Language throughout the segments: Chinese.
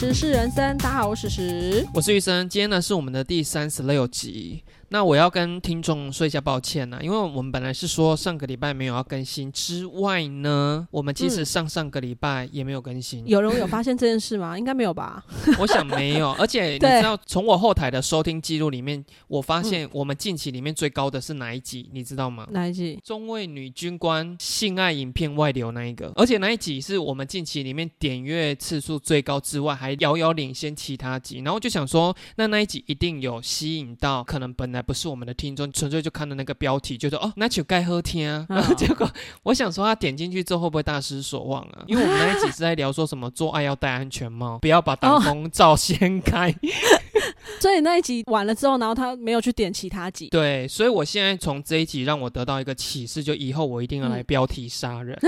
时事人生，大家好，我是石。我是玉生，今天呢是我们的第三十六集。那我要跟听众说一下抱歉呢，因为我们本来是说上个礼拜没有要更新之外呢，我们其实上上个礼拜也没有更新。有人有发现这件事吗？应该没有吧？我想没有，而且你知道从我后台的收听记录里面，我发现我们近期里面最高的是哪一集？你知道吗？哪一集？中尉女军官性爱影片外流那一个，而且那一集是我们近期里面点阅次数最高之外，还遥遥领先其他集。然后就想说，那那一集一定有吸引到可能本来。不是我们的听众，纯粹就看到那个标题，觉得哦，那就该喝天啊。然后 结果，我想说他点进去之后会不会大失所望啊？因为我们那一集是在聊说什么做爱要戴安全帽，不要把挡风罩掀开。所以那一集完了之后，然后他没有去点其他集。对，所以我现在从这一集让我得到一个启示，就以后我一定要来标题杀人。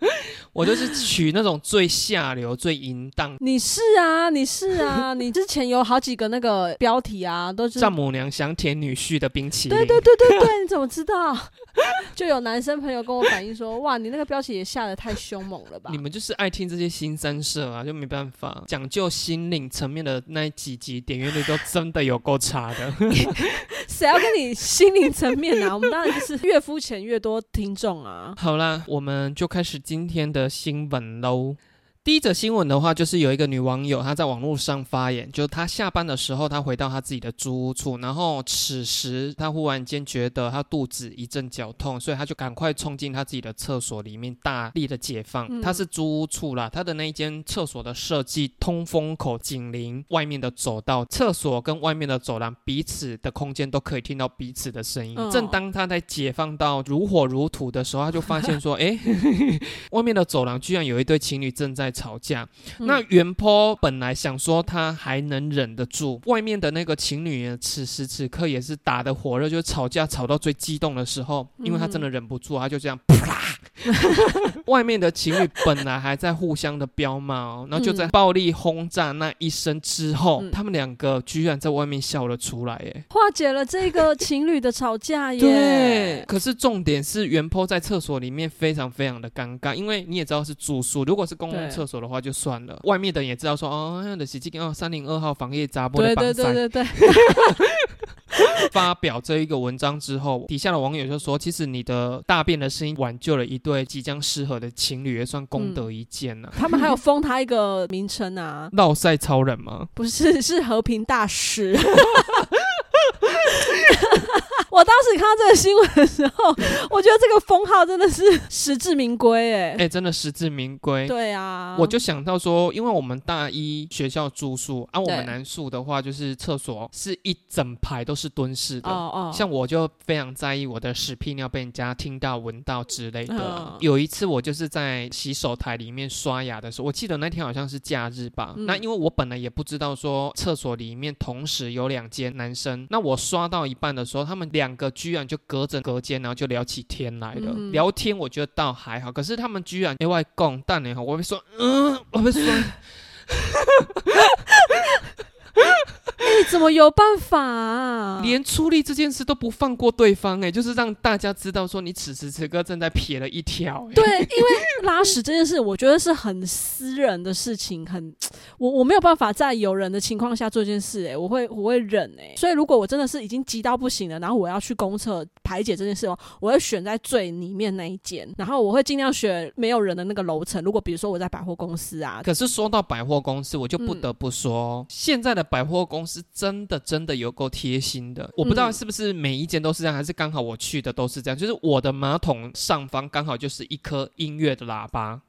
我就是取那种最下流、最淫荡。你是啊，你是啊，你之前有好几个那个标题啊，都是丈母娘想舔女婿的冰淇淋。对对对对对，你怎么知道？就有男生朋友跟我反映说，哇，你那个标题也下的太凶猛了吧？你们就是爱听这些新三色啊，就没办法讲究心灵层面的那几集，点阅率都真的有够差的。谁要跟你心灵层面啊？我们当然就是越肤浅越多听众啊。好啦，我们就开始今天的新闻喽。第一则新闻的话，就是有一个女网友，她在网络上发言，就她下班的时候，她回到她自己的租屋处，然后此时她忽然间觉得她肚子一阵绞痛，所以她就赶快冲进她自己的厕所里面，大力的解放。她是租屋处啦，她的那一间厕所的设计，通风口紧邻外面的走道，厕所跟外面的走廊彼此的空间都可以听到彼此的声音。正当她在解放到如火如荼的时候，她就发现说，哎，外面的走廊居然有一对情侣正在。吵架，那袁坡本来想说他还能忍得住，外面的那个情侣此时此刻也是打得火热，就吵架吵到最激动的时候，因为他真的忍不住，他就这样啪。外面的情侣本来还在互相的飙骂，然后就在暴力轰炸那一声之后，他们两个居然在外面笑了出来，耶，化解了这个情侣的吵架耶。对，可是重点是袁坡在厕所里面非常非常的尴尬，因为你也知道是住宿，如果是公共厕所的话就算了，外面的人也知道说哦，那的洗衣机哦三零二号房业杂波的对对对对对。发表这一个文章之后，底下的网友就说：“其实你的大便的声音挽救了一对即将失和的情侣，也算功德一件呢。”他们还有封他一个名称啊，闹赛超人吗？不是，是和平大使。我当时看到这个新闻的时候，我觉得这个封号真的是实至名归，哎哎，真的实至名归。对啊，我就想到说，因为我们大一学校住宿，啊，我们男宿的话，就是厕所是一整排都是蹲式的。哦哦，像我就非常在意我的屎屁尿被人家听到、闻到之类的。有一次我就是在洗手台里面刷牙的时候，我记得那天好像是假日吧。那因为我本来也不知道说厕所里面同时有两间男生，那我刷到一半的时候，他们两。两个居然就隔着隔间，然后就聊起天来了。聊天我觉得倒还好，可是他们居然另外共，但你好，我会说，嗯，我会说。你怎么有办法？连出力这件事都不放过对方哎，就是让大家知道说你此时此刻正在撇了一条。对，因为拉屎这件事，我觉得是很私人的事情，很我我没有办法在有人的情况下做这件事哎，我会我会忍哎。所以如果我真的是已经急到不行了，然后我要去公厕排解这件事哦，我会选在最里面那一间，然后我会尽量选没有人的那个楼层。如果比如说我在百货公司啊，可是说到百货公司，我就不得不说现在的百货公司。真的，真的有够贴心的。我不知道是不是每一间都是这样，还是刚好我去的都是这样。就是我的马桶上方刚好就是一颗音乐的喇叭啊，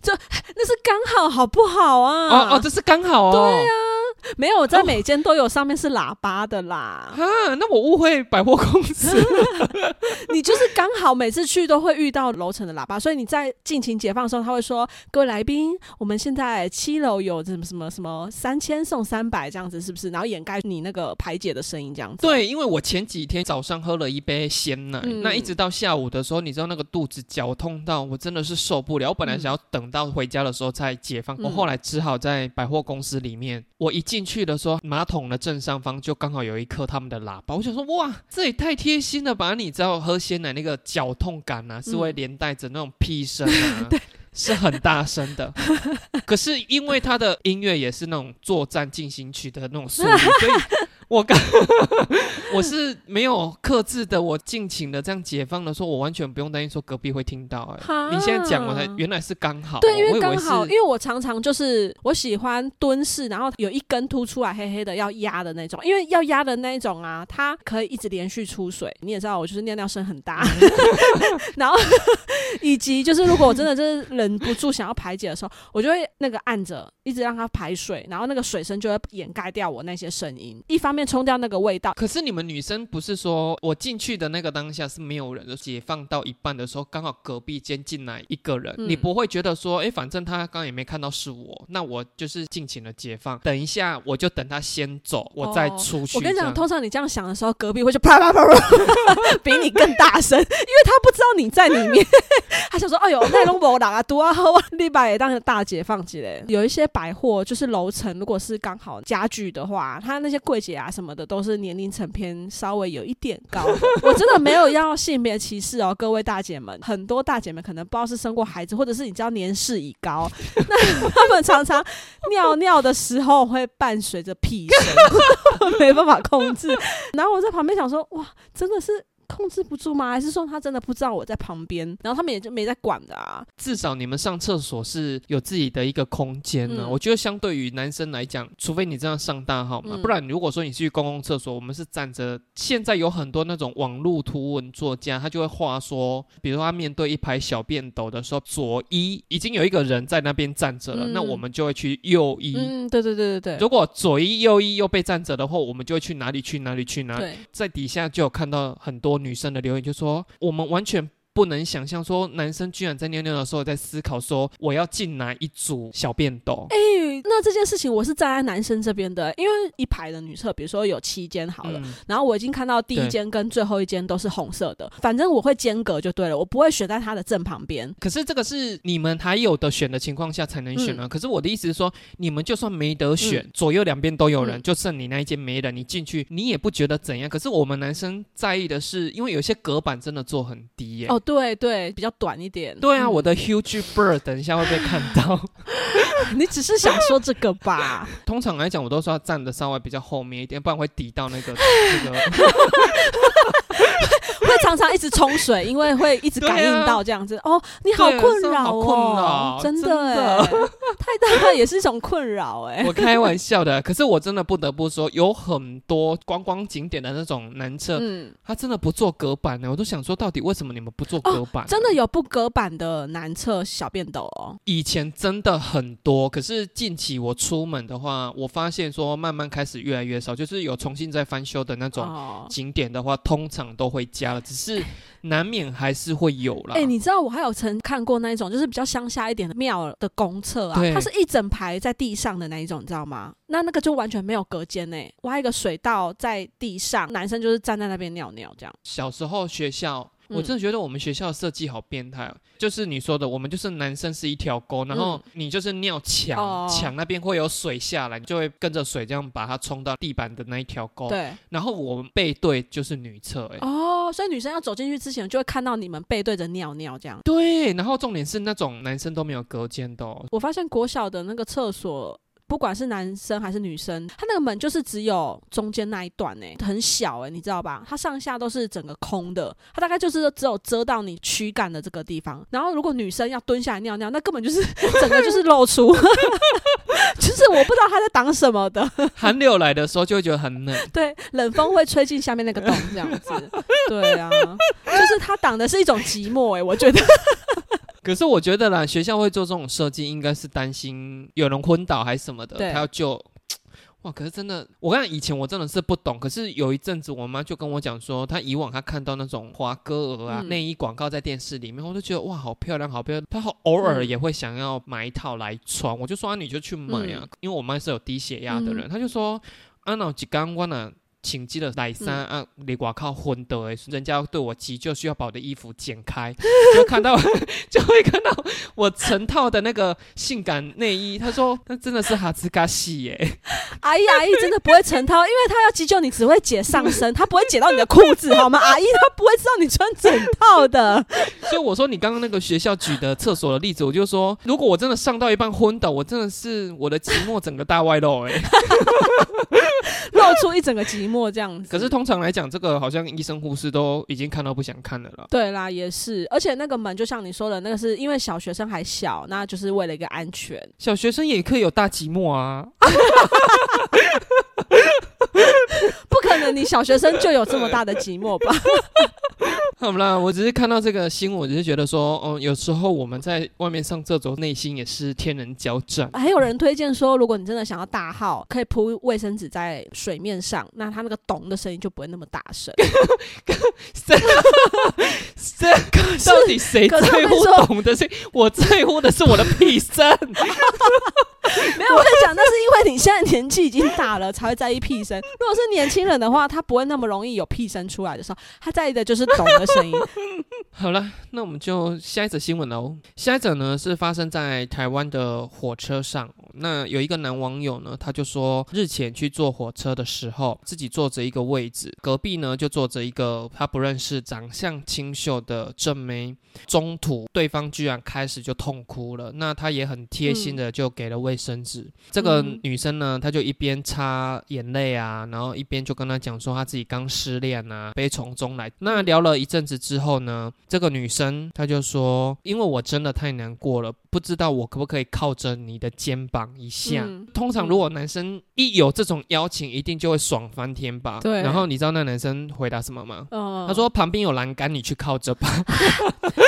这那是刚好好不好啊？哦哦，这是刚好哦。对啊。没有在每间都有上面是喇叭的啦。啊，那我误会百货公司。你就是刚好每次去都会遇到楼层的喇叭，所以你在尽情解放的时候，他会说：“各位来宾，我们现在七楼有什么什么什么三千送三百这样子，是不是？”然后掩盖你那个排解的声音这样子。对，因为我前几天早上喝了一杯鲜奶，那一直到下午的时候，你知道那个肚子绞痛到我真的是受不了。我本来想要等到回家的时候再解放，我后来只好在百货公司里面，我一。进去的时候，马桶的正上方就刚好有一颗他们的喇叭。我想说，哇，这也太贴心了吧！你知道喝鲜奶那个绞痛感啊，是会连带着那种屁声啊。对。是很大声的，可是因为他的音乐也是那种作战进行曲的那种速度，所以我刚我是没有克制的，我尽情的这样解放的时候，我完全不用担心说隔壁会听到、哎，哈你现在讲我才原来是刚好，对，因为刚好，因为我常常就是我喜欢蹲式，然后有一根凸出来黑黑的要压的那种，因为要压的那一种啊，它可以一直连续出水。你也知道，我就是尿尿声很大，然后以及就是如果我真的就是忍不住想要排解的时候，我就会那个按着，一直让它排水，然后那个水声就会掩盖掉我那些声音，一方面冲掉那个味道。可是你们女生不是说我进去的那个当下是没有人的，解放到一半的时候，刚好隔壁间进来一个人，嗯你不会觉得说，哎，反正他刚刚也没看到是我，那我就是尽情的解放，等一下我就等他先走，我再哦出去。我跟你讲，通常你这样想的时候，隔壁会就啪啪啪啪，比你更大声，因为他不知道你在里面，他想说：“哎呦，那拢无人啊，多啊，你把也当大解放起来。”有一些百货就是楼层，如果是刚好家具的话，他那些柜姐啊什么的都是年龄层偏稍微有一点高。我真的没有要性别歧视哦，各位大姐们，很多大姐们可能不知道是生过孩子，或者是你知道年事已高，那他们常常尿尿的时候会伴随着屁声。没办法控制。然后我在旁边想说，哇，真的是控制不住吗？还是说他真的不知道我在旁边？然后他们也就没在管的啊。至少你们上厕所是有自己的一个空间呢、嗯我觉得相对于男生来讲，除非你这样上大号嘛，嗯不然如果说你去公共厕所，我们是站着。现在有很多那种网络图文作家，他就会画说，比如说他面对一排小便斗的时候，左一已经有一个人在那边站着了，嗯那我们就会去右一。嗯，对对对对对。如果左一右一又被站着的话，我们就会去哪里去哪里去哪里。在底下就有看到很多女生的留言，就说我们完全不能想象说男生居然在尿尿的时候在思考说我要进哪一组小便斗。哎、那这件事情我是站在男生这边的，因为一排的女厕，比如说有七间好了，嗯然后我已经看到第一间跟最后一间都是红色的，反正我会间隔就对了，我不会选在他的正旁边。可是这个是你们还有的选的情况下才能选啊。可是我的意思是说，你们就算没得选，嗯左右两边都有人，嗯就剩你那一间没人，你进去你也不觉得怎样。可是我们男生在意的是，因为有些隔板真的做很低耶、哦，对对，比较短一点。对啊，嗯我的 huge bird 等一下会被看到。你只是想说这个吧？通常来讲，我都是要站的稍微比较后面一点，不然会抵到那个那个。冲水，因为会一直感应到这样子。哦，你好困扰哦扰，真真的的哎，太大也是一种困扰哎。我开玩笑的，可是我真的不得不说，有很多观光景点的那种男厕，嗯，他真的不做隔板呢。我都想说，到底为什么你们不做隔板、哦真的，有不隔板的男厕小便斗哦。以前真的很多，可是近期我出门的话，我发现说慢慢开始越来越少，就是有重新在翻修的那种哦，景点的话，通常都会加了，只是难免还是会有啦。哎、你知道我还有曾看过那一种，就是比较乡下一点的庙的公厕啊，它是一整排在地上的那一种，你知道吗？那那个就完全没有隔间呢，挖一个水道在地上，男生就是站在那边尿尿这样。小时候学校，嗯我真的觉得我们学校的设计好变态哦。就是你说的，我们就是男生是一条沟，然后你就是尿墙，哦墙那边会有水下来，你就会跟着水这样把它冲到地板的那一条沟。对，然后我们背对就是女厕，哎。哦，所以女生要走进去之前，就会看到你们背对着尿尿这样。对，然后重点是那种男生都没有隔间的、哦，我发现国小的那个厕所。不管是男生还是女生，他那个门就是只有中间那一段呢、很小哎、你知道吧？它上下都是整个空的，它大概就是只有遮到你躯干的这个地方。然后如果女生要蹲下来尿尿，那根本就是整个就是露出，就是我不知道他在挡什么的。寒流来的时候就会觉得很冷。对，冷风会吹进下面那个洞，这样子。对啊，就是他挡的是一种寂寞哎、我觉得。可是我觉得啦，学校会做这种设计，应该是担心有人昏倒还是什么的，他要救。哇！可是真的，我跟你讲，以前我真的是不懂。可是有一阵子，我妈就跟我讲说，她以往她看到那种华歌儿啊、嗯内衣广告在电视里面，我就觉得哇，好漂亮，好漂亮。她好偶尔嗯也会想要买一套来穿，我就说、啊、你就去买啊，嗯因为我妈是有低血压的人，她就说啊，那几刚我呢请记了奶衫啊，你外靠昏的哎，人家要对我急，救需要把我的衣服剪开，就看到 就会看到我成套的那个性感内衣。他说那真的是哈兹嘎西耶，阿姨阿姨真的不会成套，因为他要急救你只会解上身，他不会解到你的裤子好吗？阿姨他不会知道你穿整套的。所以我说你刚刚那个学校举的厕所的例子，我就说如果我真的上到一半昏倒，我真的是我的寂寞整个大外露哎。露出一整个寂寞这样子。可是通常来讲，这个好像医生护士都已经看到不想看了了。对啦，也是，而且那个门就像你说的，那个是因为小学生还小，那就是为了一个安全。小学生也可以有大寂寞啊。不可能，你小学生就有这么大的寂寞吧？好啦，我只是看到这个新闻，我只是觉得说，嗯，有时候我们在外面上厕所，内心也是天人交战。还有人推荐说，如果你真的想要大号，可以铺卫生纸在水面上，那它那个咚的声音就不会那么大声。这到底谁在乎咚的声？我在乎的是我的屁声。没有，我在讲，那是因为你现在年纪已经大了，才会在意屁声。如果是年轻人的话，他不会那么容易有屁声出来的时候，他在意的就是懂的声音。好了，那我们就下一则新闻喽。下一则呢是发生在台湾的火车上。那有一个男网友呢，他就说，日前去坐火车的时候，自己坐着一个位置，隔壁呢就坐着一个他不认识、长相清秀的正妹。中途对方居然开始就痛哭了，那他也很贴心的就给了卫生纸。这个女生呢，她就一边擦眼泪啊，然后一边就跟他讲说，她自己刚失恋啊，悲从中来。那聊了一阵子之后呢，这个女生她就说，因为我真的太难过了。不知道我可不可以靠着你的肩膀一下？通常如果男生一有这种邀请，一定就会爽翻天吧。对。然后你知道那男生回答什么吗？他说旁边有栏杆，你去靠着吧。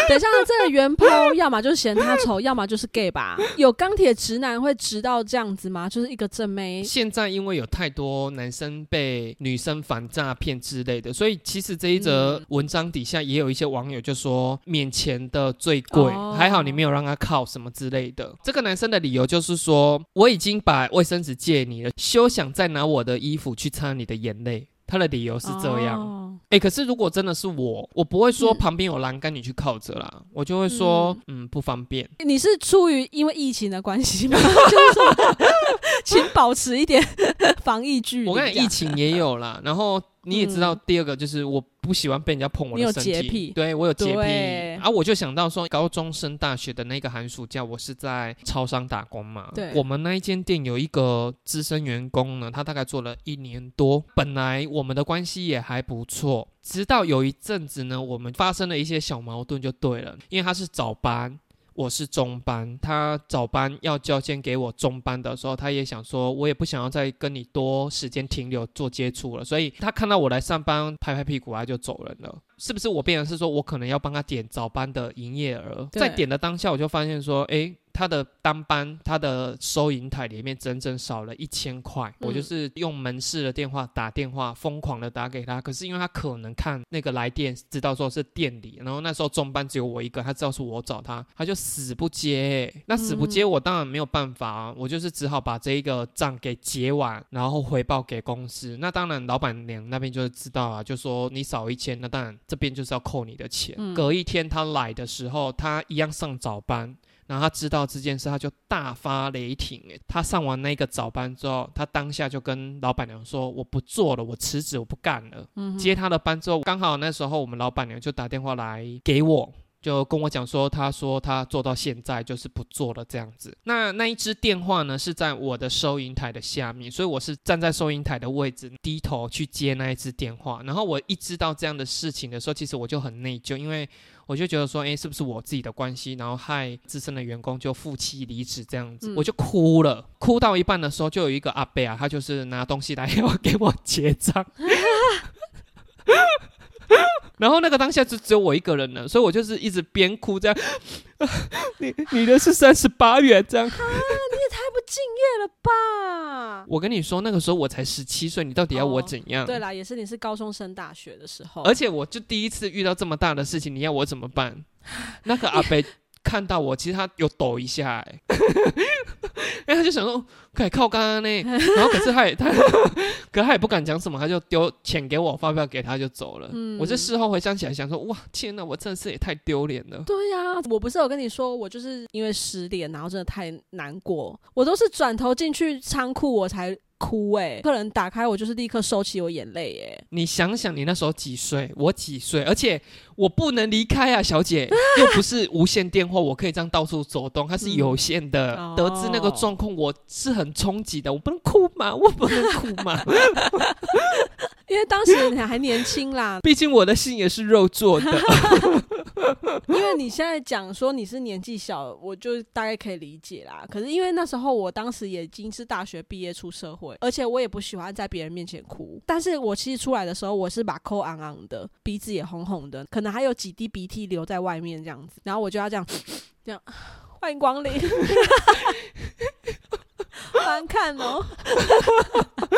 等一下，这个原抛要么就是嫌他丑，要么就是 gay 吧？有钢铁直男会直到这样子吗？就是一个正妹。现在因为有太多男生被女生反诈骗之类的，所以其实这一则文章底下也有一些网友就说：免钱的最贵，还好你没有让他靠。什么之类的，这个男生的理由就是说，我已经把卫生纸借你了，休想再拿我的衣服去擦你的眼泪。他的理由是这样。哎，可是如果真的是我，我不会说旁边有栏杆你去靠着啦，我就会说，嗯，不方便。你是出于因为疫情的关系吗？就是说，请保持一点防疫距离。我跟你疫情也有啦，然后。你也知道，第二个就是我不喜欢被人家碰我的身体，对我有洁癖啊！我就想到说，高中升大学的那个寒暑假，我是在超商打工嘛。对，我们那一间店有一个资深员工呢，他大概做了一年多，本来我们的关系也还不错，直到有一阵子呢，我们发生了一些小矛盾，就对了，因为他是早班。我是中班，他早班要交件给我中班的时候，他也想说，我也不想要再跟你多时间停留做接触了，所以他看到我来上班，拍拍屁股啊就走人了。是不是我变成是说我可能要帮他点早班的营业额？在点的当下，我就发现说，哎。他的单班，他的收银台里面整整少了一千块。我就是用门市的电话打电话，疯狂的打给他。可是因为他可能看那个来电，知道说是店里，然后那时候中班只有我一个，他知道是我找他，他就死不接。那死不接，我当然没有办法，我就是只好把这一个账给结完，然后回报给公司。那当然老板娘那边就是知道啊，就说你少一千，那当然这边就是要扣你的钱。隔一天他来的时候，他一样上早班。然后他知道这件事，他就大发雷霆。诶，他上完那个早班之后，他当下就跟老板娘说：“我不做了，我辞职，我不干了。”嗯接他的班之后，刚好那时候我们老板娘就打电话来给我，就跟我讲说：“他说他做到现在就是不做了这样子。”那那一支电话呢是在我的收银台的下面，所以我是站在收银台的位置，低头去接那一支电话。然后我一知道这样的事情的时候，其实我就很内疚，因为。我就觉得说，哎，是不是我自己的关系，然后害资深的员工就负气离职这样子，我就哭了。哭到一半的时候，就有一个阿伯啊，他就是拿东西来 要给我结账，然后那个当下就只有我一个人了，所以我就是一直边哭这样。你你的是三十八元这样。敬业了吧！我跟你说，那个时候我才十七岁，你到底要我怎样？对啦，也是你是高中升大学的时候，而且我就第一次遇到这么大的事情，你要我怎么办？那个阿北看到我，其实他有抖一下、哎，因为他就想说，可以靠刚刚呢，然后可是他也他，可他也不敢讲什么，他就丢钱给我，发票给他就走了。嗯我这事后回想起来，想说，哇，天哪，我真的是也太丢脸了。对呀、我不是有跟你说，我就是因为失恋，然后真的太难过，我都是转头进去仓库我才哭、欸，客人打开我就是立刻收起我眼泪、欸，你想想，你那时候几岁？我几岁？而且我不能离开啊，小姐，又不是无线电话，我可以这样到处走动，它是有线的。嗯得知那个状况，我是很冲击的，我不能哭吗？我不能哭吗？因为当时你还年轻啦，毕竟我的心也是肉做的。因为你现在讲说你是年纪小，我就大概可以理解啦。可是因为那时候我当时也已经是大学毕业出社会，而且我也不喜欢在别人面前哭。但是我其实出来的时候，我是把口昂昂的，鼻子也红红的，可能还有几滴鼻涕流在外面这样子，然后我就要这样这样。欢迎光临，欢看哦。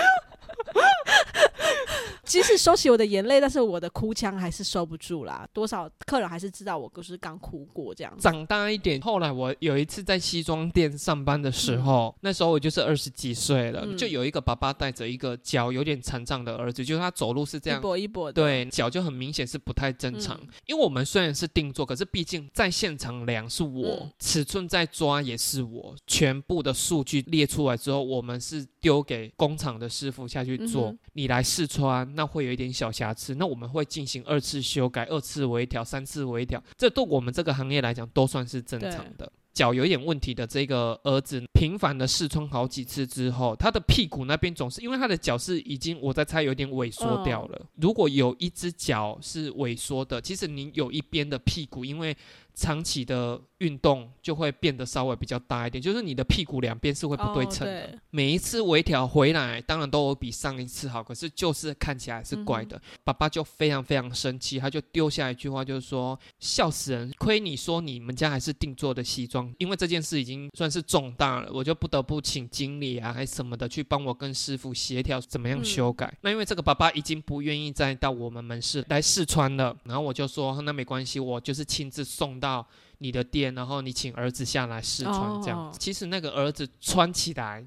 即使收起我的眼泪，但是我的哭腔还是收不住啦。多少客人还是知道我就是刚哭过这样子。长大一点，后来我有一次在西装店上班的时候，那时候我就是二十几岁了，嗯就有一个爸爸带着一个脚有点残障的儿子，就是他走路是这样一样。跛一跛的，对，脚就很明显是不太正常，嗯因为我们虽然是定做，可是毕竟在现场量是我，嗯尺寸在抓也是我，全部的数据列出来之后，我们是丢给工厂的师傅下去做，嗯你来试穿，那会有一点小瑕疵，那我们会进行二次修改、二次微调、三次微调，这对我们这个行业来讲都算是正常的。脚有一点问题的这个儿子，频繁的试穿好几次之后，他的屁股那边总是因为他的脚是已经我在猜有点萎缩掉了。如果有一只脚是萎缩的，其实你有一边的屁股因为长期的运动就会变得稍微比较大一点，就是你的屁股两边是会不对称的。每一次微调回来，当然都有比上一次好，可是就是看起来是怪的。爸爸就非常非常生气，他就丢下一句话，就是说笑死人，亏你说你们家还是定做的西装，因为这件事已经算是重大了，我就不得不请经理啊，还什么的去帮我跟师傅协调怎么样修改。那因为这个爸爸已经不愿意再到我们门市来试穿了，然后我就说那没关系，我就是亲自送到。你的店，然后你请儿子下来试穿，这样。哦其实那个儿子穿起来，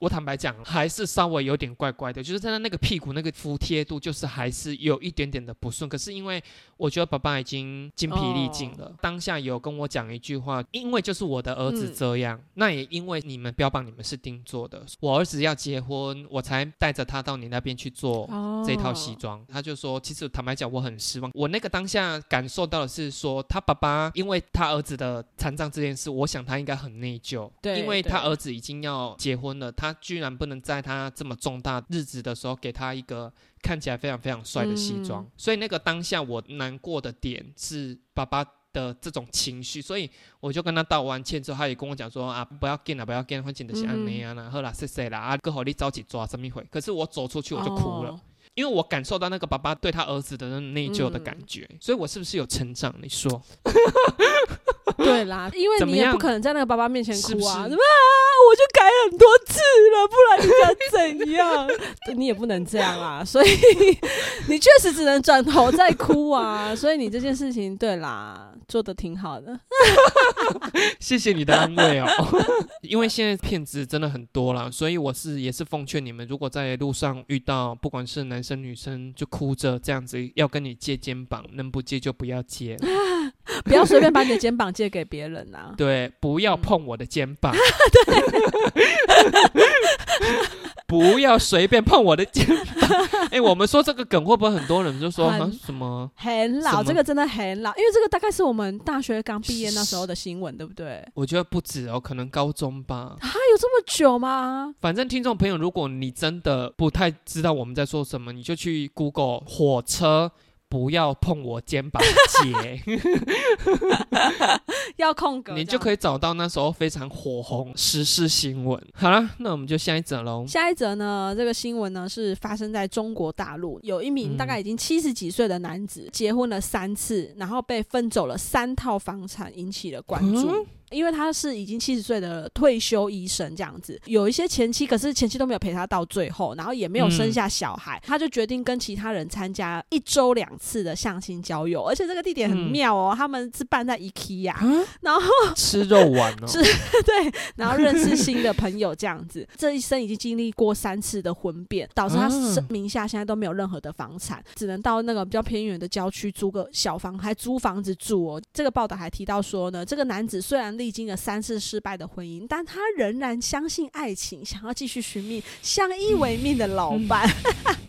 我坦白讲，还是稍微有点怪怪的，就是在他那个屁股那个服帖度，就是还是有一点点的不顺。可是因为我觉得爸爸已经精疲力尽了，当下有跟我讲一句话，因为就是我的儿子嗯这样，那也因为你们标榜你们是定做的，我儿子要结婚，我才带着他到你那边去做。哦这套西装，他就说，其实坦白讲，我很失望。我那个当下感受到的是说，他爸爸因为他儿子的残障这件事，我想他应该很内疚，对因为他儿子已经要结婚了，他居然不能在他这么重大日子的时候给他一个看起来非常非常帅的西装，嗯所以那个当下我难过的点是爸爸。的这种情绪，所以我就跟他道完歉之后，他也跟我讲说啊，不要见了，不要紧，反正就是安尼啊然后啦，谢谢啦，啊，哥好你着急抓什么会？可是我走出去我就哭了，哦因为我感受到那个爸爸对他儿子的那种内疚的感觉，所以我是不是有成长？你说。对啦，因为怎么样？你也不可能在那个爸爸面前哭啊，是不是？什么啊，我就改很多次了，样？你也不能这样啊，所以 你确实只能转头再哭啊。所以你这件事情，对啦，做的挺好的。谢谢你的安慰哦，因为现在骗子真的很多啦，所以我是也是奉劝你们，如果在路上遇到不管是男生女生就哭着这样子要跟你借肩膀，能不借就不要借，不要随便把你的肩膀借给别人啊。对，不要碰我的肩膀，不要随便碰我的肩膀。哎、我们说这个梗会不会很多人就说什么？很老，这个真的很老，因为这个大概是我们大学刚毕业那时候的新闻，对不对？我觉得不止哦，可能高中吧。啊，有这么久吗？反正听众朋友，如果你真的不太知道我们在说什么，你就去 Google 火车。不要碰我肩膀姐，要空格，你就可以。找到那时候非常火红时事新闻。好了，那我们就下一则喽。下一则呢，这个新闻呢是发生在中国大陆，有一名嗯大概已经七十几岁的男子，结婚了三次，然后被分走了三套房产，引起了关注。嗯因为他是已经七十岁的退休医生这样子，有一些前妻，可是前妻都没有陪他到最后，然后也没有生下小孩，他就决定跟其他人参加一周两次的相亲交友，而且这个地点很妙哦，他们是办在 IKEA，然后吃肉丸哦，是 对，然后认识新的朋友这样子，这一生已经经历过三次的婚变，导致他啊。名下现在都没有任何的房产，只能到那个比较偏远的郊区租个小房，还租房子住哦。这个报道还提到说呢，这个男子虽然历经了三次失败的婚姻，但他仍然相信爱情，想要继续寻觅相依为命的老伴。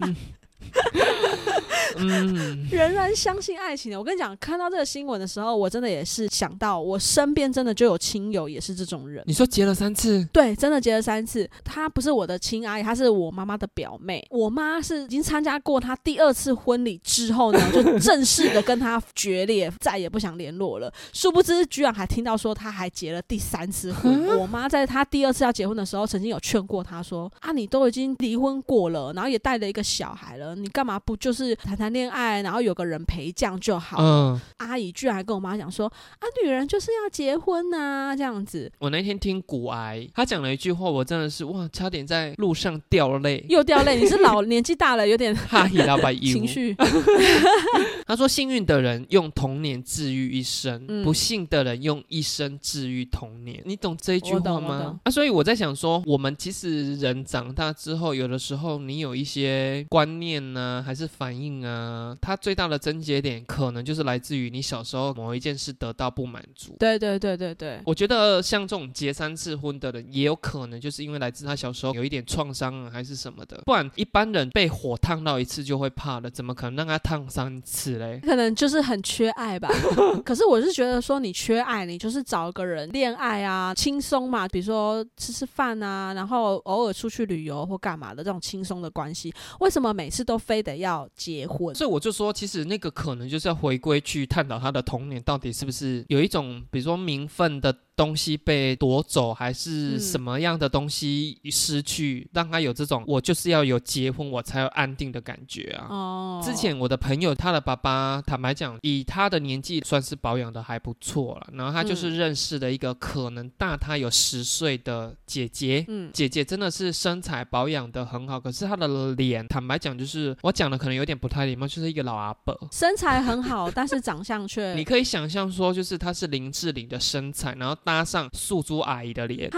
嗯，仍然相信爱情的。我跟你讲，看到这个新闻的时候，我真的也是想到，我身边真的就有亲友也是这种人。你说结了三次，对，真的结了三次。她不是我的亲阿姨，她是我妈妈的表妹。我妈是已经参加过她第二次婚礼之后呢，就正式的跟她决裂，再也不想联络了。殊不知，居然还听到说她还结了第三次婚。我妈在她第二次要结婚的时候，曾经有劝过她说：“啊，你都已经离婚过了，然后也带了一个小孩了，你干嘛不就是谈谈恋爱，然后有个人陪这样就好了？”嗯，阿姨居然还跟我妈讲说：“啊，女人就是要结婚呐、这样子。”我那天听古癌，他讲了一句话，我真的是哇，差点在路上掉泪，又掉泪，你是老年纪大了，有点 哈希拉巴情绪。他说：“幸运的人用童年治愈一生，嗯不幸的人用一生治愈童年。”你懂这一句我话吗？啊，所以我在想说，我们其实人长大之后，有的时候你有一些观念呢、还是反应啊，它最大的症结点可能就是来自于你小时候某一件事得到不满足。对对对对对，我觉得像这种结三次婚的人，也有可能就是因为来自他小时候有一点创伤啊，还是什么的。不然一般人被火烫到一次就会怕了，怎么可能让他烫三次嘞？可能就是很缺爱吧。可是我是觉得说，你缺爱，你就是找一个人恋爱啊，轻松嘛，比如说吃吃饭啊，然后偶尔出去旅游或干嘛的这种轻松的关系。为什么每次都都非得要结婚？所以我就说，其实那个可能就是要回归去探讨他的童年到底是不是有一种，比如说名分的东西被夺走，还是嗯什么样的东西失去，让他有这种我就是要有结婚我才有安定的感觉啊。哦，之前我的朋友，他的爸爸，坦白讲，以他的年纪算是保养的还不错了。然后他就是嗯认识的一个可能大他有十岁的姐姐，嗯，姐姐真的是身材保养的很好，可是她的脸，坦白讲，就是我讲的可能有点不太礼貌，就是一个老阿伯。身材很好，但是长相却 你可以想象说，就是她是林志玲的身材，然后搭上素珠阿姨的脸。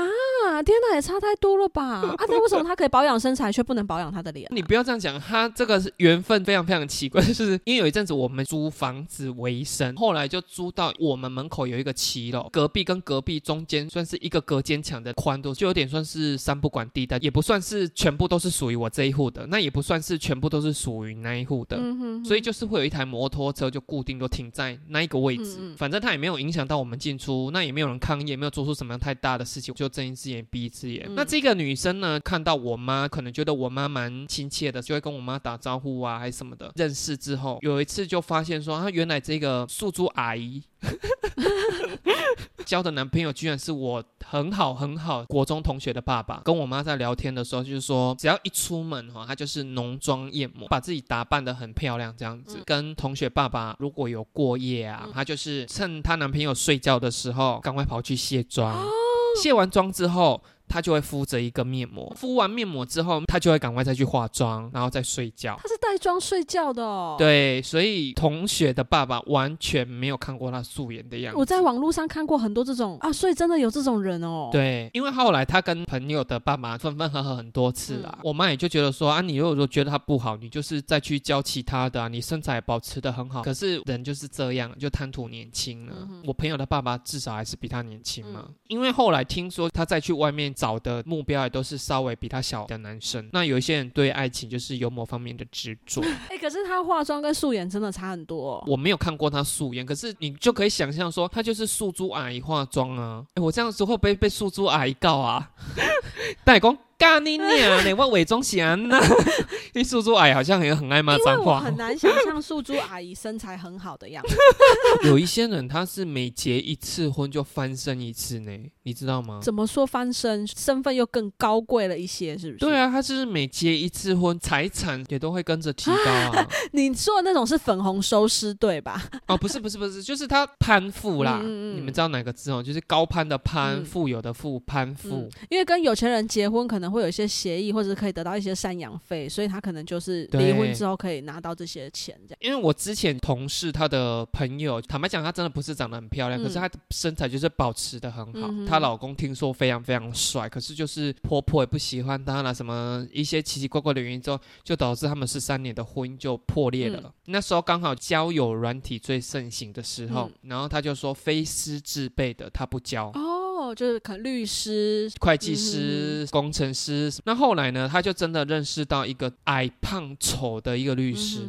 天哪，也差太多了吧？啊，那为什么他可以保养身材，却不能保养他的脸啊、你不要这样讲，他这个是缘分非常非常奇怪，就是因为有一阵子我们租房子为生，后来就租到我们门口有一个骑楼，隔壁跟隔壁中间算是一个隔间墙的宽度，就有点算是三不管地带，也不算是全部都是属于我这一户的，那也不算是全部都是属于那一户的。嗯哼哼所以就是会有一台摩托车就固定都停在那一个位置，嗯嗯反正他也没有影响到我们进出，那也没有人抗议，也没有做出什么样太大的事情，就睁一只眼闭一只眼。嗯那这个女生呢，看到我妈，可能觉得我妈蛮亲切的，就会跟我妈打招呼啊，还是什么的。认识之后，有一次就发现说，她原来这个素珠阿姨。交的男朋友居然是我很好很好国中同学的爸爸，跟我妈在聊天的时候，就是说只要一出门哈，他就是浓妆艳抹，把自己打扮的很漂亮这样子。嗯跟同学爸爸如果有过夜啊嗯，她就是趁她男朋友睡觉的时候，赶快跑去卸妆。哦卸完妆之后，她就会敷着一个面膜，敷完面膜之后，他就会赶快再去化妆，然后再睡觉。他是带妆睡觉的哦。，对，所以同学的爸爸完全没有看过他素颜的样子。我在网络上看过很多这种啊，所以真的有这种人哦。，对，因为后来他跟朋友的爸爸分分合合很多次啦，嗯我妈也就觉得说啊，你如果说觉得他不好，你就是再去教其他的啊，你身材保持的很好，可是人就是这样，就贪图年轻了。嗯我朋友的爸爸至少还是比他年轻嘛，嗯因为后来听说他再去外面找的目标也都是稍微比他小的男生。那有一些人对爱情就是有某方面的执着，哎、可是他化妆跟素颜真的差很多、哦。我没有看过他素颜，可是你就可以想象说，他就是素珠阿姨化妆啊。哎，我这样子会不会被素珠阿姨告啊？但讲干你娘嘞！我伪装安呐，因为素珠阿姨好像也很爱骂脏话。很难想象素珠阿姨身材很好的样子。有一些人他是每结一次婚就翻身一次呢，你知道吗？怎么说翻身？身份又更高贵了一些，是不是？对啊，他就是每结一次婚，财产也都会跟着提高啊。你说的那种是粉红收尸对吧？哦，不是不是不是，就是他攀富啦。你们知道哪个字哦？就是高攀的攀，富有的富，攀富。因为跟有钱人结婚可能会有一些协议，或者可以得到一些赡养费，所以他可能就是离婚之后可以拿到这些钱这样。因为我之前同事他的朋友，坦白讲，他真的不是长得很漂亮，可是他的身材就是保持的很好。她老公听说非常非常帅，可是就是婆婆也不喜欢他了，什么一些奇奇怪怪的原因之后，就导致他们是三年的婚姻就破裂了。那时候刚好交友软体最盛行的时候，然后他就说非师自备的他不交。哦，就是可能律师、会计师、工程师。那后来呢，他就真的认识到一个矮胖丑的一个律师。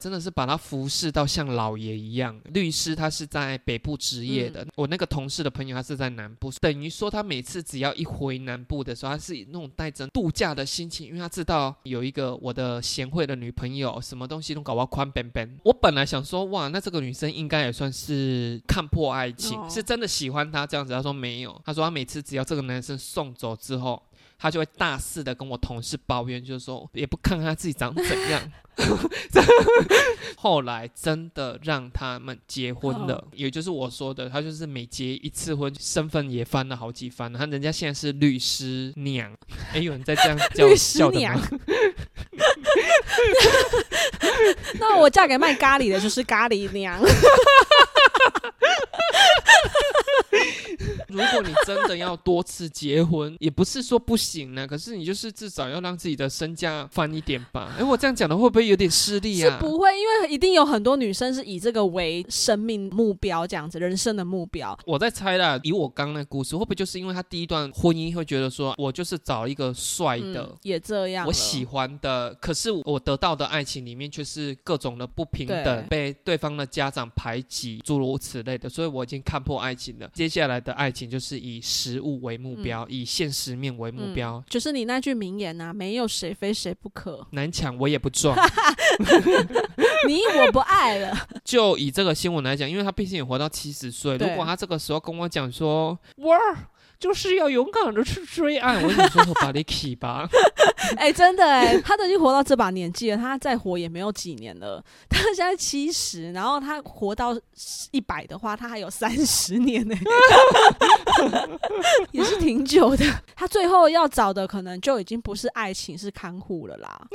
真的是把他服侍到像老爷一样。律师他是在北部职业的，我那个同事的朋友他是在南部，等于说他每次只要一回南部的时候，他是那种带着度假的心情，因为他知道有一个我的贤惠的女朋友，什么东西都搞到宽本本。我本来想说，哇，那这个女生应该也算是看破爱情，是真的喜欢他这样子。他说没有，他说他每次只要这个男生送走之后。他就会大肆的跟我同事抱怨，就是说也不看看他自己长怎样。后来真的让他们结婚了，也就是我说的，他就是每结一次婚，身份也翻了好几番。他人家现在是律师娘，哎，有人在这样叫 律师娘。那我嫁给卖咖喱的就是咖喱娘。如果你真的要多次结婚，也不是说不行呢。可是你就是至少要让自己的身价翻一点吧。哎，我这样讲的会不会有点失利啊？是不会，因为一定有很多女生是以这个为生命目标，这样子人生的目标。我在猜啦，以我刚那故事，会不会就是因为他第一段婚姻会觉得说，我就是找一个帅的，也这样，我喜欢的，可是我得到的爱情里面却是各种的不平等，被对方的家长排挤，诸如此类的，所以我已经看破爱情了。接下来的爱情。就是以实物为目标，以现实面为目标。就是你那句名言呐，没有谁非谁不可，难抢我也不撞，你我不爱了。就以这个新闻来讲，因为他毕竟也活到七十岁，如果他这个时候跟我讲说，哇。就是要勇敢的去追爱，我跟你说说把你起吧。哎，真的哎，他都已经活到这把年纪了，他再活也没有几年了。他现在七十，然后他活到一百的话，他还有三十年呢，也是挺久的。他最后要找的可能就已经不是爱情，是看护了啦。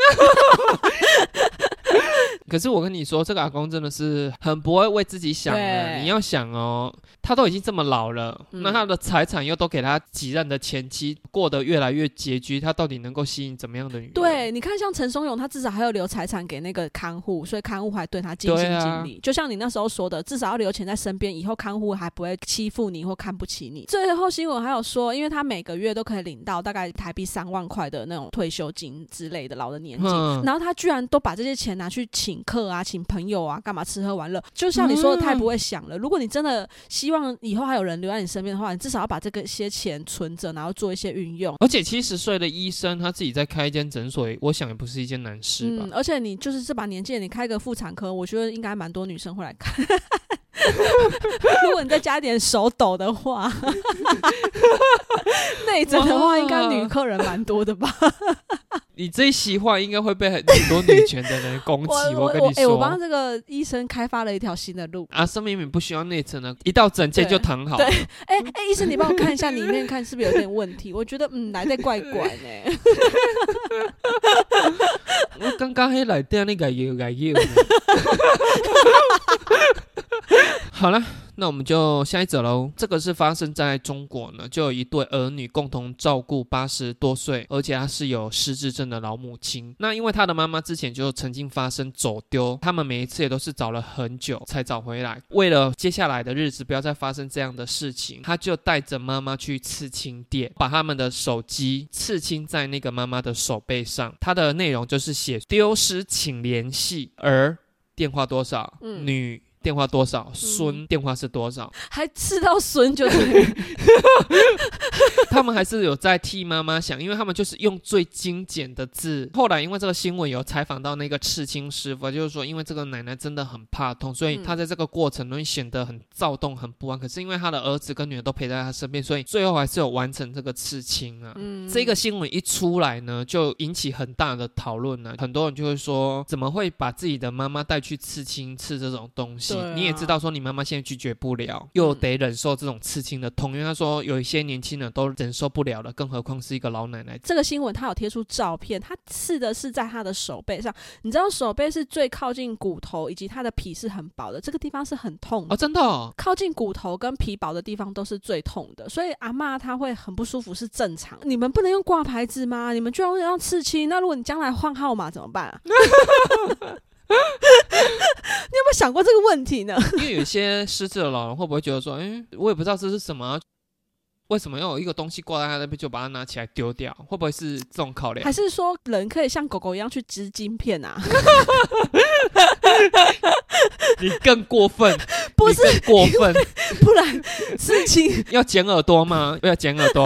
可是我跟你说，这个阿公真的是很不会为自己想的。你要想哦，他都已经这么老了，那他的财产又都给他几任的前妻，过得越来越拮据，他到底能够吸引怎么样的女人？对，你看像陈松勇，他至少还要留财产给那个看护，所以看护还对他尽心尽力。就像你那时候说的，至少要留钱在身边，以后看护还不会欺负你或看不起你。最后新闻还有说，因为他每个月都可以领到大概台币三万块的那种退休金之类的老的年金，然后他居然都把这些钱拿去请客啊，请朋友啊，干嘛吃喝玩乐？就像你说的，太不会想了。如果你真的希望以后还有人留在你身边的话，你至少要把这个些钱存着，然后做一些运用。而且七十岁的医生他自己在开一间诊所，我想也不是一件难事吧。而且你就是这把年纪，你开个妇产科，我觉得应该蛮多女生会来看。如果你再加点手抖的话，内诊的话，应该女客人蛮多的吧？你这一席话应该会被很多女权的人攻击。我跟你说，我帮这个医生开发了一条新的路啊！生明明不需要内诊了，一到诊间就躺好。对，哎哎，医生，你帮我看一下里面，看是不是有点问题？我觉得嗯，来的怪怪呢。我刚刚还来电那个有个有。好了。那我们就下一则喽。这个是发生在中国呢，就有一对儿女共同照顾八十多岁，而且他是有失智症的老母亲。那因为他的妈妈之前就曾经发生走丢，他们每一次也都是找了很久才找回来。为了接下来的日子不要再发生这样的事情，他就带着妈妈去刺青店，把他们的手机刺青在那个妈妈的手背上。他的内容就是写丢失请联系，而电话多少？女。电话多少，孙电话是多少，还刺到孙就对了，他们还是有在替妈妈想，因为他们就是用最精简的字。后来因为这个新闻有采访到那个刺青师傅，就是说因为这个奶奶真的很怕痛，所以嗯她在这个过程中显得很躁动、很不安。可是因为她的儿子跟女儿都陪在她身边，所以最后还是有完成这个刺青啊。嗯，这个新闻一出来呢，就引起很大的讨论呢。很多人就会说，怎么会把自己的妈妈带去刺青、刺这种东西？你也知道，说你妈妈现在拒绝不了，又得忍受这种刺青的痛，因为他说有一些年轻人都忍受不了了，更何况是一个老奶奶。这个新闻他有贴出照片，他刺的是在他的手背上。你知道手背是最靠近骨头，以及它的皮是很薄的，这个地方是很痛的。哦，真的、哦，靠近骨头跟皮薄的地方都是最痛的，所以阿妈她会很不舒服是正常。你们不能用挂牌子吗？你们居然要让刺青，那如果你将来换号码怎么办啊？你有没有想过这个问题呢？因为有些失智的老人会不会觉得说，哎，我也不知道这是什么。为什么要有一个东西挂在他那边就把它拿起来丢掉？会不会是这种考量还？是说人可以像狗狗一样去织晶片啊？你更过分，不是过分，不然事情要剪耳朵吗？不要剪耳朵。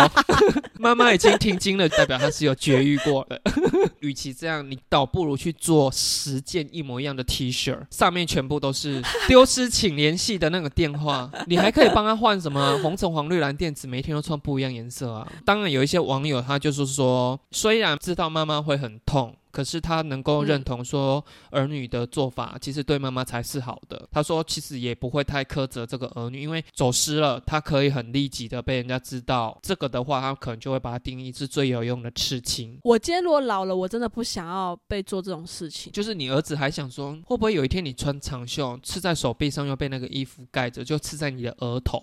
妈妈已经听经了，代表她是有绝育过的。与其这样，你倒不如去做十件一模一样的 T 恤，上面全部都是丢失请联系的那个电话。你还可以帮他换什么红橙黄绿蓝靛紫，每天都穿不一样颜色啊。当然，有一些网友他就是说，虽然知道妈妈会很痛。可是他能够认同说儿女的做法其实对妈妈才是好的。他说其实也不会太苛责这个儿女，因为走失了，他可以很立即的被人家知道。这个的话，他可能就会把它定义是最有用的刺青。我今天如果老了，我真的不想要被做这种事情。就是你儿子还想说，会不会有一天你穿长袖刺在手臂上，又被那个衣服盖着，就刺在你的额头？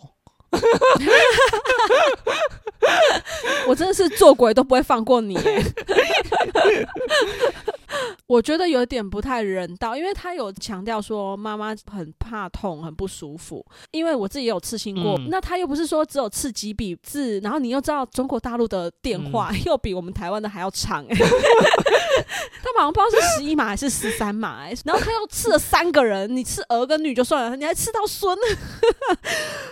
我真的是做鬼都不会放过你。我觉得有点不太人道，因为他有强调说妈妈很怕痛、很不舒服。因为我自己也有刺青过，嗯。那他又不是说只有刺几笔字，然后你又知道中国大陆的电话、嗯。又比我们台湾的还要长、欸，他好像不知道是十一码还是十三码、欸，然后他又刺了三个人，你刺儿跟女就算了，你还刺到孙，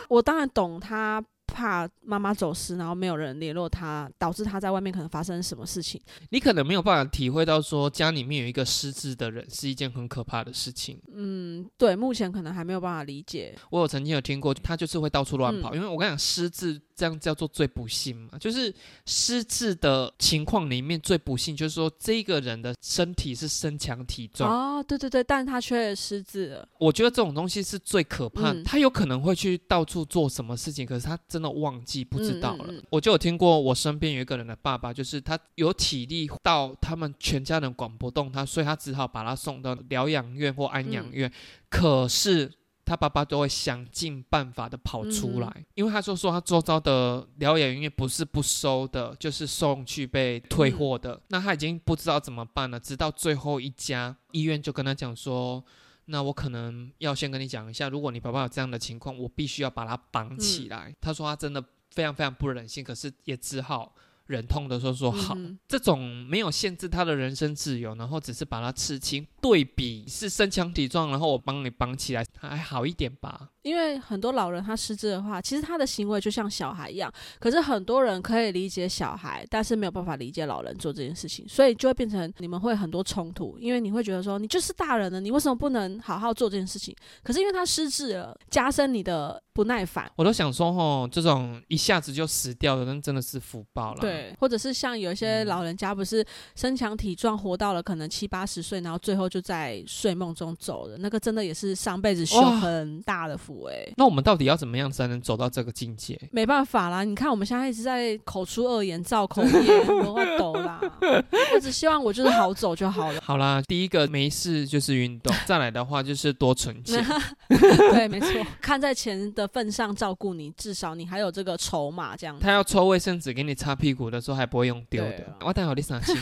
我当然懂他。怕妈妈走失，然后没有人联络他，导致他在外面可能发生什么事情。你可能没有办法体会到说家里面有一个失智的人是一件很可怕的事情。嗯，对，目前可能还没有办法理解。我有曾经有听过，他就是会到处乱嗯跑，因为我跟你讲，失智这样叫做最不幸嘛，就是失智的情况里面最不幸，就是说这个人的身体是身强体壮。哦，对对对，但他却失智了。我觉得这种东西是最可怕的，嗯他有可能会去到处做什么事情，可是他真的忘记不知道了。嗯嗯嗯我就有听过，我身边有一个人的爸爸，就是他有体力到他们全家人管不动他，所以他只好把他送到疗养院或安养院。可是他爸爸都会想尽办法的跑出来，嗯因为他就说他周遭的疗养院不是不收的，就是送去被退货的。那他已经不知道怎么办了，直到最后一家医院就跟他讲说。那我可能要先跟你讲一下，如果你爸爸有这样的情况，我必须要把他绑起来。他说他真的非常非常不忍心，可是也只好忍痛的说说好。嗯这种没有限制他的人身自由，然后只是把他刺青，对比是身强体壮，然后我帮你绑起来，还好一点吧。因为很多老人他失智的话，其实他的行为就像小孩一样。可是很多人可以理解小孩，但是没有办法理解老人做这件事情，所以就会变成你们会很多冲突。因为你会觉得说，你就是大人了，你为什么不能好好做这件事情？可是因为他失智了，加深你的不耐烦。我都想说，吼，这种一下子就死掉的，那真的是福报了。，对，或者是像有一些嗯老人家，不是身强体壮，活到了可能七八十岁，然后最后就在睡梦中走了，那个真的也是上辈子修很大的福哎、那我们到底要怎么样才能走到这个境界？没办法啦，你看我们现在一直在口出恶言、造口业，我会抖啦。我只希望我就是好走就好了。好啦，第一个没事就是运动，再来的话就是多存钱。对，没错，看在钱的份上照顾你，至少你还有这个筹码这样。他要抽卫生纸给你擦屁股的时候还不会用丢的我待会你伤心。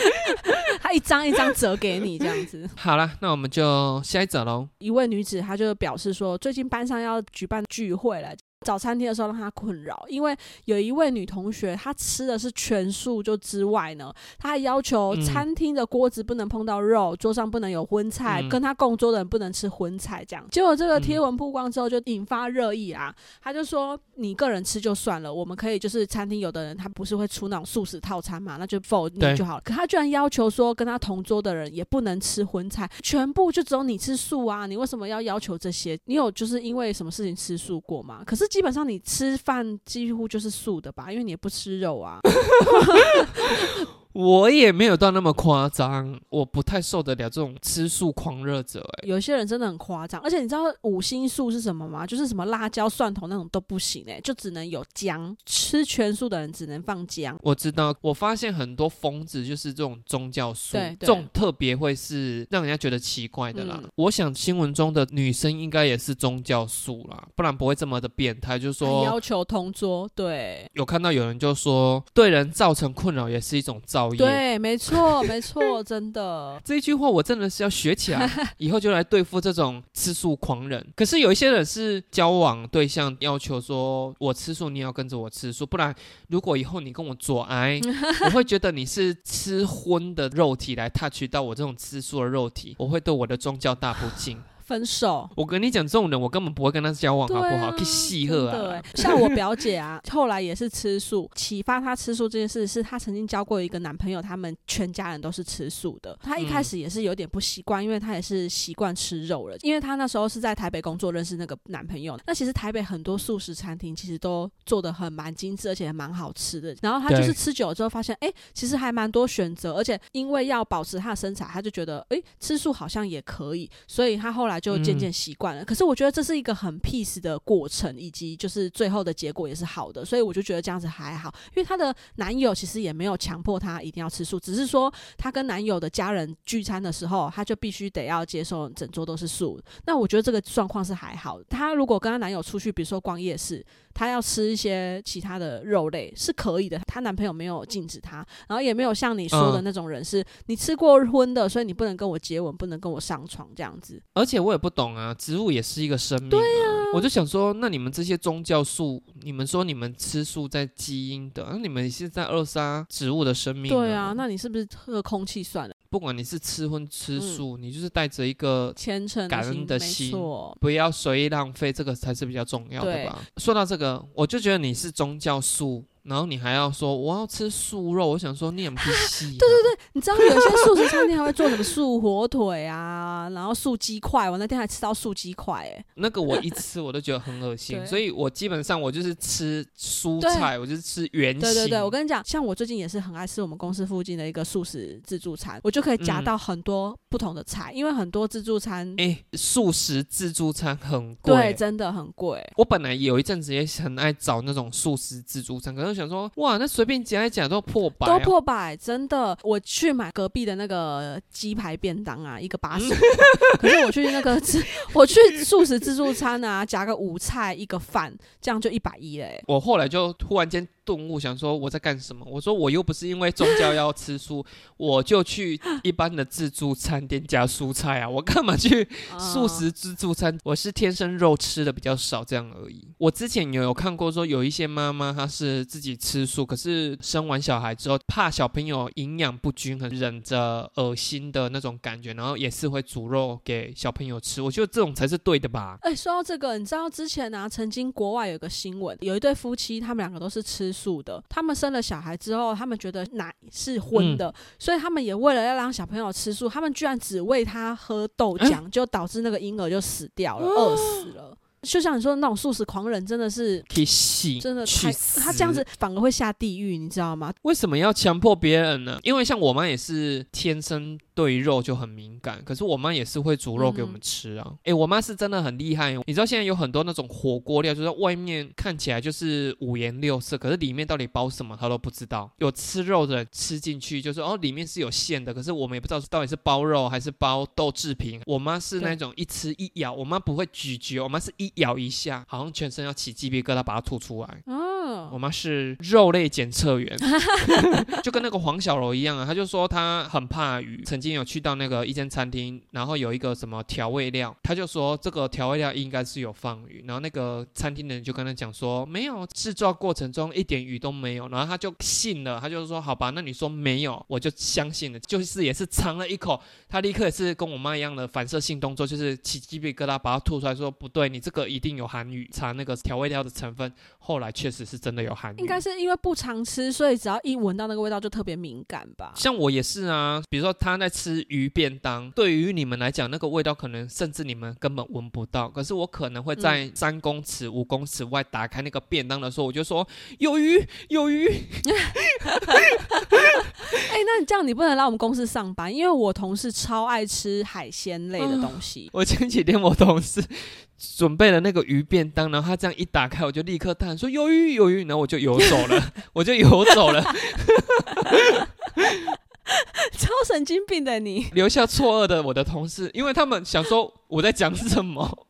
他一张一张折给你这样子。好啦，那我们就下一则喽。一位女子她就表示说，最近班上要举办聚会了，找餐厅的时候让他困扰，因为有一位女同学，她吃的是全素，就之外呢，她还要求嗯餐厅的锅子不能碰到肉，桌上不能有荤菜，嗯跟她共桌的人不能吃荤菜，这样。结果这个嗯贴文曝光之后，就引发热议啊。他就说，你个人吃就算了，我们可以就是餐厅有的人他不是会出那种素食套餐嘛，那就否你就好了。可他居然要求说，跟他同桌的人也不能吃荤菜，全部就只有你吃素啊！你为什么要要求这些？你有就是因为什么事情吃素过吗？可是基本上你吃饭几乎就是素的吧，因为你也不吃肉啊。我也没有到那么夸张，我不太受得了这种吃素狂热者、哎，有些人真的很夸张，而且你知道五星素是什么吗？就是什么辣椒、蒜头那种都不行哎、就只能有姜。吃全素的人只能放姜。我知道，我发现很多疯子就是这种宗教素，这种特别会是让人家觉得奇怪的啦。嗯我想新闻中的女生应该也是宗教素啦，不然不会这么的变态。就是说，要求同桌，对有看到有人就说，对人造成困扰也是一种造业。对，没错没错，真的。这一句话我真的是要学起来，以后就来对付这种吃素狂人。可是有一些人是交往对象要求说，我吃素，你也要跟着我吃素，不然如果以后你跟我做爱，我会觉得你是吃荤的肉体来 touch 到我这种吃素的肉体，我会对我的宗教大不敬。分手。我跟你讲，这种人我根本不会跟他交往，好不好？对啊，可以戏真喝啊的欸。像我表姐啊，后来也是吃素。启发她吃素这件事，是她曾经交过一个男朋友，他们全家人都是吃素的。她一开始也是有点不习惯，因为她也是习惯吃肉了。因为她那时候是在台北工作，认识那个男朋友。那其实台北很多素食餐厅其实都做的很蛮精致，而且还蛮好吃的。然后她就是吃久了之后发现，哎、其实还蛮多选择，而且因为要保持她的身材，她就觉得，哎、吃素好像也可以，所以她后来就渐渐习惯了。可是我觉得这是一个很 peace 的过程，以及就是最后的结果也是好的，所以我就觉得这样子还好。因为她的男友其实也没有强迫她一定要吃素，只是说她跟男友的家人聚餐的时候，她就必须得要接受整桌都是素。那我觉得这个状况是还好。她如果跟她男友出去，比如说逛夜市，她要吃一些其他的肉类是可以的，她男朋友没有禁止她，然后也没有像你说的嗯那种人是，你吃过荤的，所以你不能跟我接吻，不能跟我上床这样子。而且我也不懂啊，植物也是一个生命、啊。我就想说，那你们这些宗教素，你们说你们吃素在基因的，那、你们是在扼杀植物的生命、对啊，那你是不是喝空气算了？不管你是吃荤吃素，你就是带着一个虔诚感恩心，的心。不要随意浪费，这个才是比较重要的吧。说到这个，我就觉得你是宗教素。然后你还要说我要吃素肉，我想说你很不细、对对对，你知道有些素食餐厅还会做什么素火腿啊，然后素鸡块，我那天还吃到素鸡块，哎，那个我一吃我都觉得很恶心，所以我基本上我就是吃蔬菜，我就是吃原形。对对对，我跟你讲，像我最近也是很爱吃我们公司附近的一个素食自助餐，我就可以夹嗯到很多不同的菜，因为很多自助餐哎，素食自助餐很贵，对真的很贵。我本来有一阵子也很爱找那种素食自助餐，可是我想说，哇，那随便讲一讲都破百、啊，都破百，真的。我去买隔壁的那个鸡排便当啊，一个八十可是我去那个 吃，我去素食自助餐啊，夹个五菜一个饭，这样就一百一嘞。我后来就突然间顿悟，想说我在干什么？我说我又不是因为宗教要吃素，我就去一般的自助餐店加蔬菜啊，我干嘛去素食自助餐？我是天生肉吃的比较少，这样而已。我之前有有看过说有一些妈妈她是自己吃素，可是生完小孩之后怕小朋友营养不均衡，忍着恶心的那种感觉，然后也是会煮肉给小朋友吃。我觉得这种才是对的吧？哎、说到这个，你知道之前啊，曾经国外有个新闻，有一对夫妻，他们两个都是吃素的。他们生了小孩之后，他们觉得奶是荤的，所以他们也为了要让小朋友吃素，他们居然只喂他喝豆浆，就导致那个婴儿就死掉了，饿死了。就像你说的那种素食狂人，真的是可以洗，真的太去他这样子反而会下地狱，你知道吗？为什么要强迫别人呢？因为像我妈也是天生对于肉就很敏感，可是我妈也是会煮肉给我们吃啊。诶，我妈是真的很厉害哦。你知道现在有很多那种火锅料，就是外面看起来就是五颜六色，可是里面到底包什么她都不知道。有吃肉的人吃进去就是哦，里面是有馅的，可是我们也不知道到底是包肉还是包豆制品。我妈是那种一吃一咬，我妈不会咀嚼，我妈是一咬一下，好像全身要起鸡皮疙瘩把它吐出来。我妈是肉类检测员，就跟那个黄小柔一样啊。他就说他很怕鱼，曾经有去到那个一间餐厅，然后有一个什么调味料，他就说这个调味料应该是有放鱼，然后那个餐厅的人就跟他讲说没有，制作过程中一点鱼都没有，然后他就信了，他就说好吧，那你说没有，我就相信了，就是也是尝了一口，他立刻也是跟我妈一样的反射性动作，就是起鸡皮疙瘩把它吐出来，说不对，你这个一定有含鱼，查那个调味料的成分，后来确实是真的有含鱼，应该是因为不常吃，所以只要一闻到那个味道就特别敏感吧。像我也是啊，比如说他在吃鱼便当，对于你们来讲，那个味道可能甚至你们根本闻不到，可是我可能会在三公尺、五公尺外打开那个便当的时候，我就说有鱼，有鱼。哎，那你这样你不能来我们公司上班，因为我同事超爱吃海鲜类的东西。我前几天我同事准备了那个鱼便当，然后他这样一打开，我就立刻叹说有鱼有鱼，然后我就游走了，我就游走了。超神经病的你，留下错愕的我的同事，因为他们想说我在讲什么。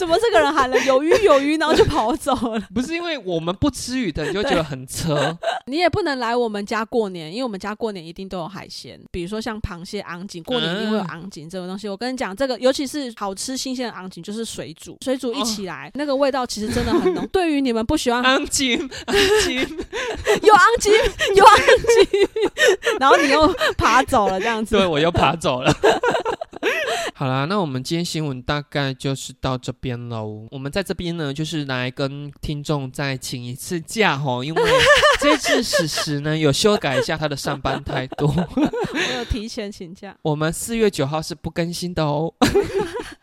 怎么这个人喊了有鱼有鱼，然后就跑走了？不是因为我们不吃鱼的，你就觉得很扯。你也不能来我们家过年，因为我们家过年一定都有海鲜，比如说像螃蟹、昂锦，过年一定会有昂锦这种东西。我跟你讲，这个尤其是好吃新鲜的昂锦，就是水煮，水煮一起来，那个味道其实真的很浓。对于你们不喜欢昂锦，昂锦有昂锦有昂锦，然后你又爬走了这样子，对我又爬走了。好啦，那我们今天新闻大概就是到这边喽。我们在这边呢，就是来跟听众再请一次假哈，因为 这次史实呢有修改一下他的上班态度，我有提前请假。我们四月九号是不更新的哦。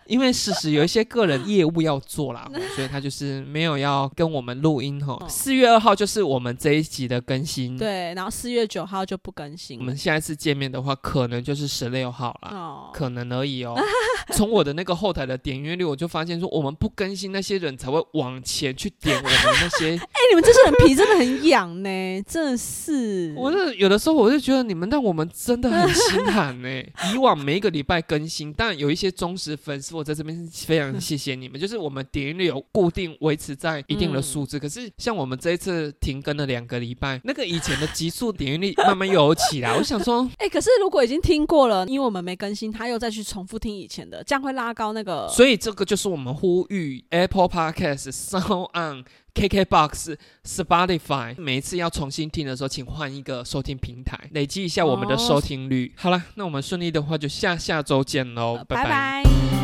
因为事实有一些个人业务要做啦，所以他就是没有要跟我们录音哈。四月二号就是我们这一集的更新，对，然后四月九号就不更新。我们下一次见面的话，可能就是十六号了，可能而已哦。从我的那个后台的点阅率，我就发现说，我们不更新，那些人才会往前去点我们那些。哎，你们这些人皮真的很痒呢，真的是。我是有的时候我就觉得你们让我们真的很心寒呢。以往每一个礼拜更新，但有一些忠实粉丝。我在这边非常谢谢你们，就是我们点击率有固定维持在一定的数字。可是像我们这一次停更了两个礼拜，那个以前的极速点击率慢慢又有起来。我想说，哎，可是如果已经听过了，因为我们没更新，他又再去重复听以前的，这样会拉高那个。所以这个就是我们呼吁 Apple Podcast、Sound On、KKBox、Spotify，每一次要重新听的时候，请换一个收听平台，累积一下我们的收听率。好了，那我们顺利的话，就下下周见喽，拜拜。